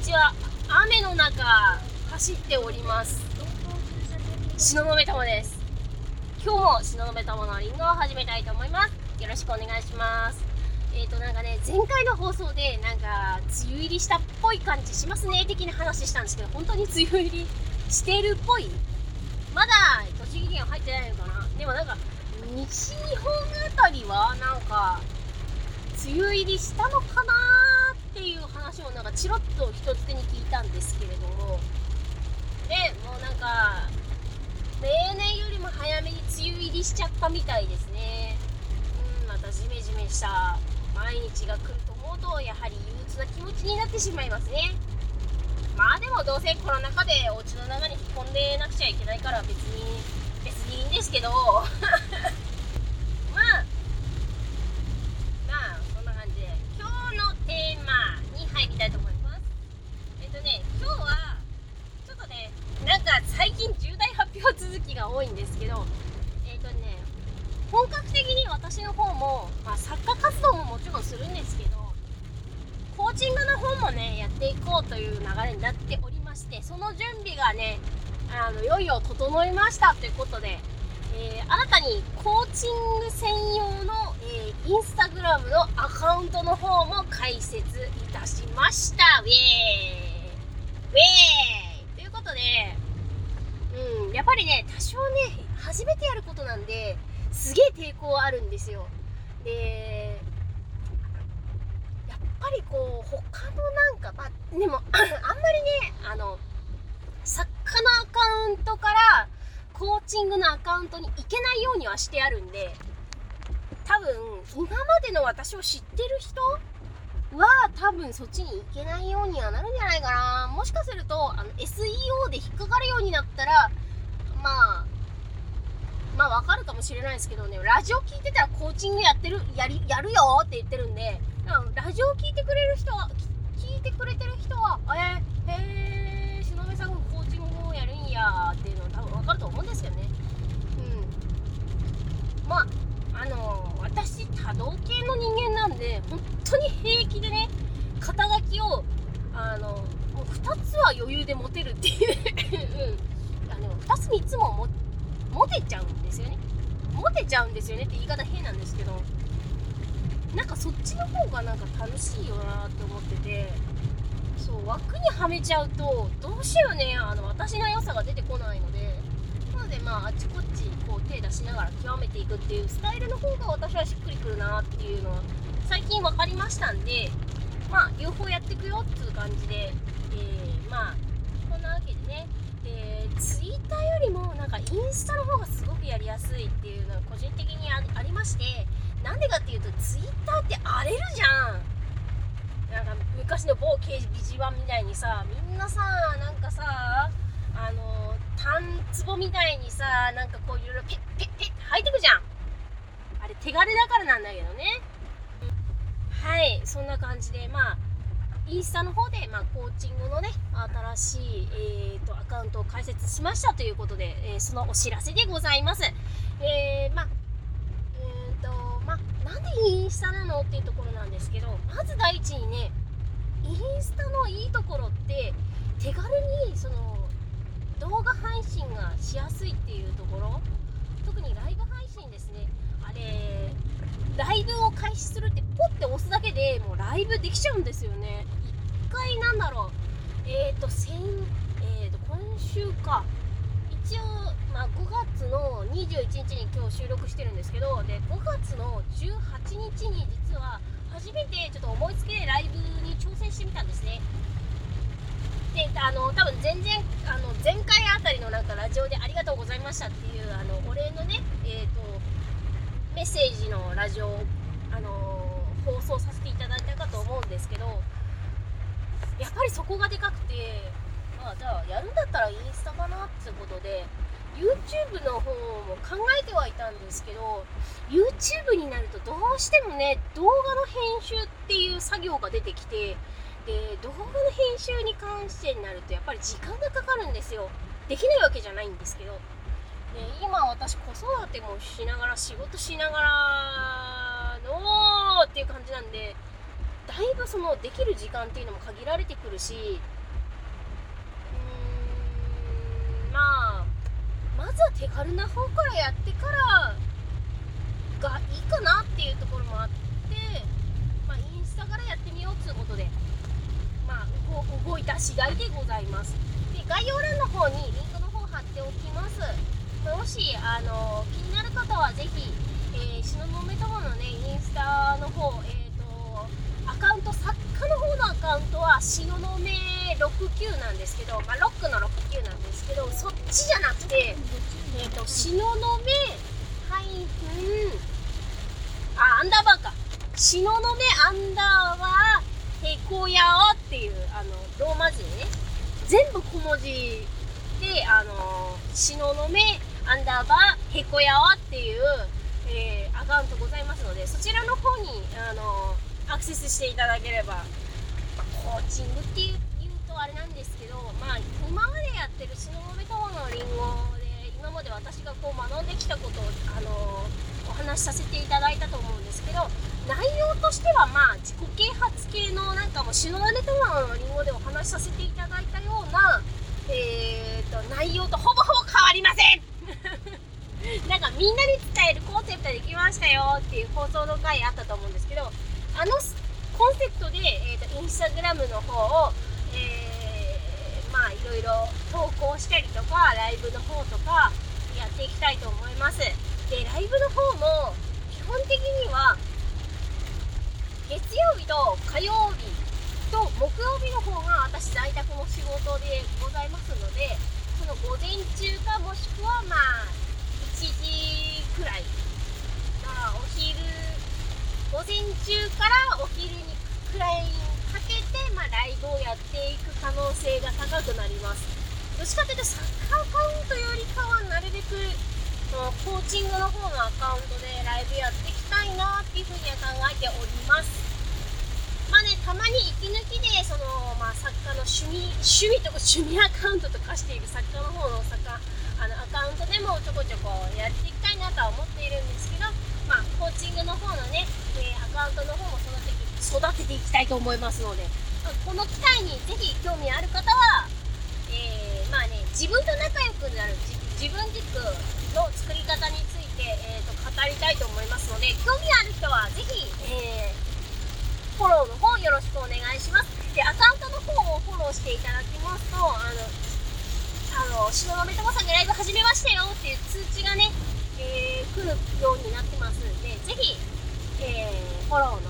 ちは。雨の中走っております。東雲玉です。今日も東雲玉のリンゴを始めたいと思います。よろしくお願いします。えっ、ー、となんかね前回の放送でなんか梅雨入りしたっぽい感じしますね。的な話したんですけど本当に梅雨入りしてるっぽい。まだ栃木県入ってないのかな。でもなんか西日本あたりはなんか梅雨入りしたのかなっていう話をなんかチロッと人つてに聞いたんですけれども。でもうなんか例年よりも早めに梅雨入りしちゃったみたいですね。うんまたジメジメした毎日が来ると思うとやはり憂鬱な気持ちになってしまいますね。まあでもどうせコロナ禍でお家の中に引っ込んでなくちゃいけないから別に別にいいんですけど。いきたいと思います。えっとね今日はちょっとねなんか最近重大発表続きが多いんですけどえっ、とね本格的に私の方も、まあ、作家活動ももちろんするんですけどコーチングの方もねやっていこうという流れになっておりましてその準備がねあのいよいよ整いましたということで、えー、新たにコーチング専用の、えー、インスタグラムのアカウントの方も開設いたしました。ウェーイ。ウェーイ。ということでうん、やっぱりね多少ね初めてやることなんですげえ抵抗あるんですよ。でやっぱりこう他のなんかまあでも あんまりねあの作家のアカウントコーチングのアカウントに行けないようにはしてあるんで多分今までの私を知ってる人は多分そっちに行けないようにはなるんじゃないかな。もしかするとあの SEO で引っかかるようになったらまあまあわかるかもしれないですけどね。ラジオ聞いてたらコーチングやってるやりやるよって言ってるんでラジオ聞いてくれる人は聞いてくれてる人はえー、へえ篠部さんコーチングをやるんやっていうのかると思うんですけどね。うん。まああの私多動系の人間なんで本当に平気でね肩書きをあのもう2つは余裕で持てるっていううん、あの2つ3つもも持てちゃうんですよね。持てちゃうんですよねって言い方変なんですけどなんかそっちの方がなんか楽しいよなって思っててそう枠にはめちゃうとどうしようねあの私の良さが出てこないので。でまああちこっちこう手出しながら極めていくっていうスタイルの方が私はしっくりくるなっていうのは最近分かりましたんでまあ両方やっていくよっていう感じで、えー、まあこんなわけでね、えー、ツイッターよりもなんかインスタの方がすごくやりやすいっていうのが個人的にありましてなんでかっていうとツイッターって荒れるじゃん。なんか昔の某刑事ビジワンみたいにさみんなさなんかさあのタンツボみたいにさなんかこういろいろペッペッペッって吐いてくじゃんあれ手軽だからなんだけどねはいそんな感じでまあインスタの方で、まあ、コーチングのね新しい、えーと、アカウントを開設しましたということで、えー、そのお知らせでございます。えー、まあえーとまあ、なんでインスタなのっていうところなんですけどまず第一にねインスタのいいところって手軽にその動画配信がしやすいっていうところ特にライブ配信ですね。あれライブを開始するってポッて押すだけでもうライブできちゃうんですよね。1回なんだろう。えっ、ー、と先えー、と今週か。一応、まあ、5月の21日に今日収録してるんですけどで5月の18日に実は初めてちょっと思いつきでライブに挑戦してみたんですねであの多分全然あの前回あたりのなんかラジオでありがとうございましたっていうあのお礼のねえ、ー、とメッセージのラジオあの放送させていただいたかと思うんですけどやっぱりそこがでかくてまあじゃあやるんだったらインスタかなってことで YouTube の方も考えてはいたんですけど YouTube になるとどうしてもね動画の編集っていう作業が出てきてで動画の編集に関してになるとやっぱり時間がかかるんですよ。できないわけじゃないんですけど。今私子育てもしながら仕事しながらのっていう感じなんでだいぶそのできる時間っていうのも限られてくるしうーんまあまずは手軽な方からやってからがいいかなっていうところもあって、まあ、インスタからやってみようということで、まあ、動いた次第でございます。で概要欄の方にリンクの方貼っておきます。もしあの気になる方はぜひ、えー、東雲友のねインスタの方、えーと、アカウント作家の方のアカウントは東雲69なんですけど、まあ、ロックの69なんですけどそっちじゃなくて、えーと、東雲ハイフンあアンダーバーか。東雲アンダーバーへこやおっていうあのローマ字ね。全部小文字であの東雲アンダーバーへこやおっていう、えー、アカウントございますのでそちらの方にあのアクセスしていただければ、コーチングっていう言うとあれなんですけどまあ今までやってる東雲タワのりんごで今まで私がこう学んできたことをあのお話しさせていただいたと思うんですけど内容としてはまあ自己啓発系のなんかもう篠根トマのりんごでお話しさせていただいたような、えーと、内容とほぼほぼ変わりませんなんかみんなに伝えるコンセプトできましたよっていう放送の回あったと思うんですけどあのコンセプトで、えーと、とインスタグラムの方を、えー、まあいろいろ投稿したりとかライブの方とかやっていきたいと思います。でライブの方も基本的には月曜日と火曜日と木曜日の方が私在宅の仕事でございますのでその午前中かもしくはまあ1時くらいまあお昼午前中からお昼にくらいにかけて、まあ、ライブをやっていく可能性が高くなります。どっちかというとサッカーアカウントよりかはなるべくコーチングの方のアカウントでライブやっていきたいなっていうふうには考えております。まあねたまに息抜きでその、まあ、作家の趣味趣味とか趣味アカウントとかしている作家の方の作家あのアカウントでもちょこちょこやっていきたいなとは思っているんですけど、まあ、コーチングの方のね、えー、アカウントの方も育て育てていきたいと思いますので、この機会にぜひ興味ある方は、えー、まあね自分と仲良くなる自分軸の作り方について、えーと、語りたいと思いますので興味ある人はぜひ、えー、フォローの方よろしくお願いします。でアカウントの方をフォローしていただきますとあのあの東雲友さんがライブ始めましたよっていう通知がね、えー、来るようになってますんでぜひ、えー、フォローの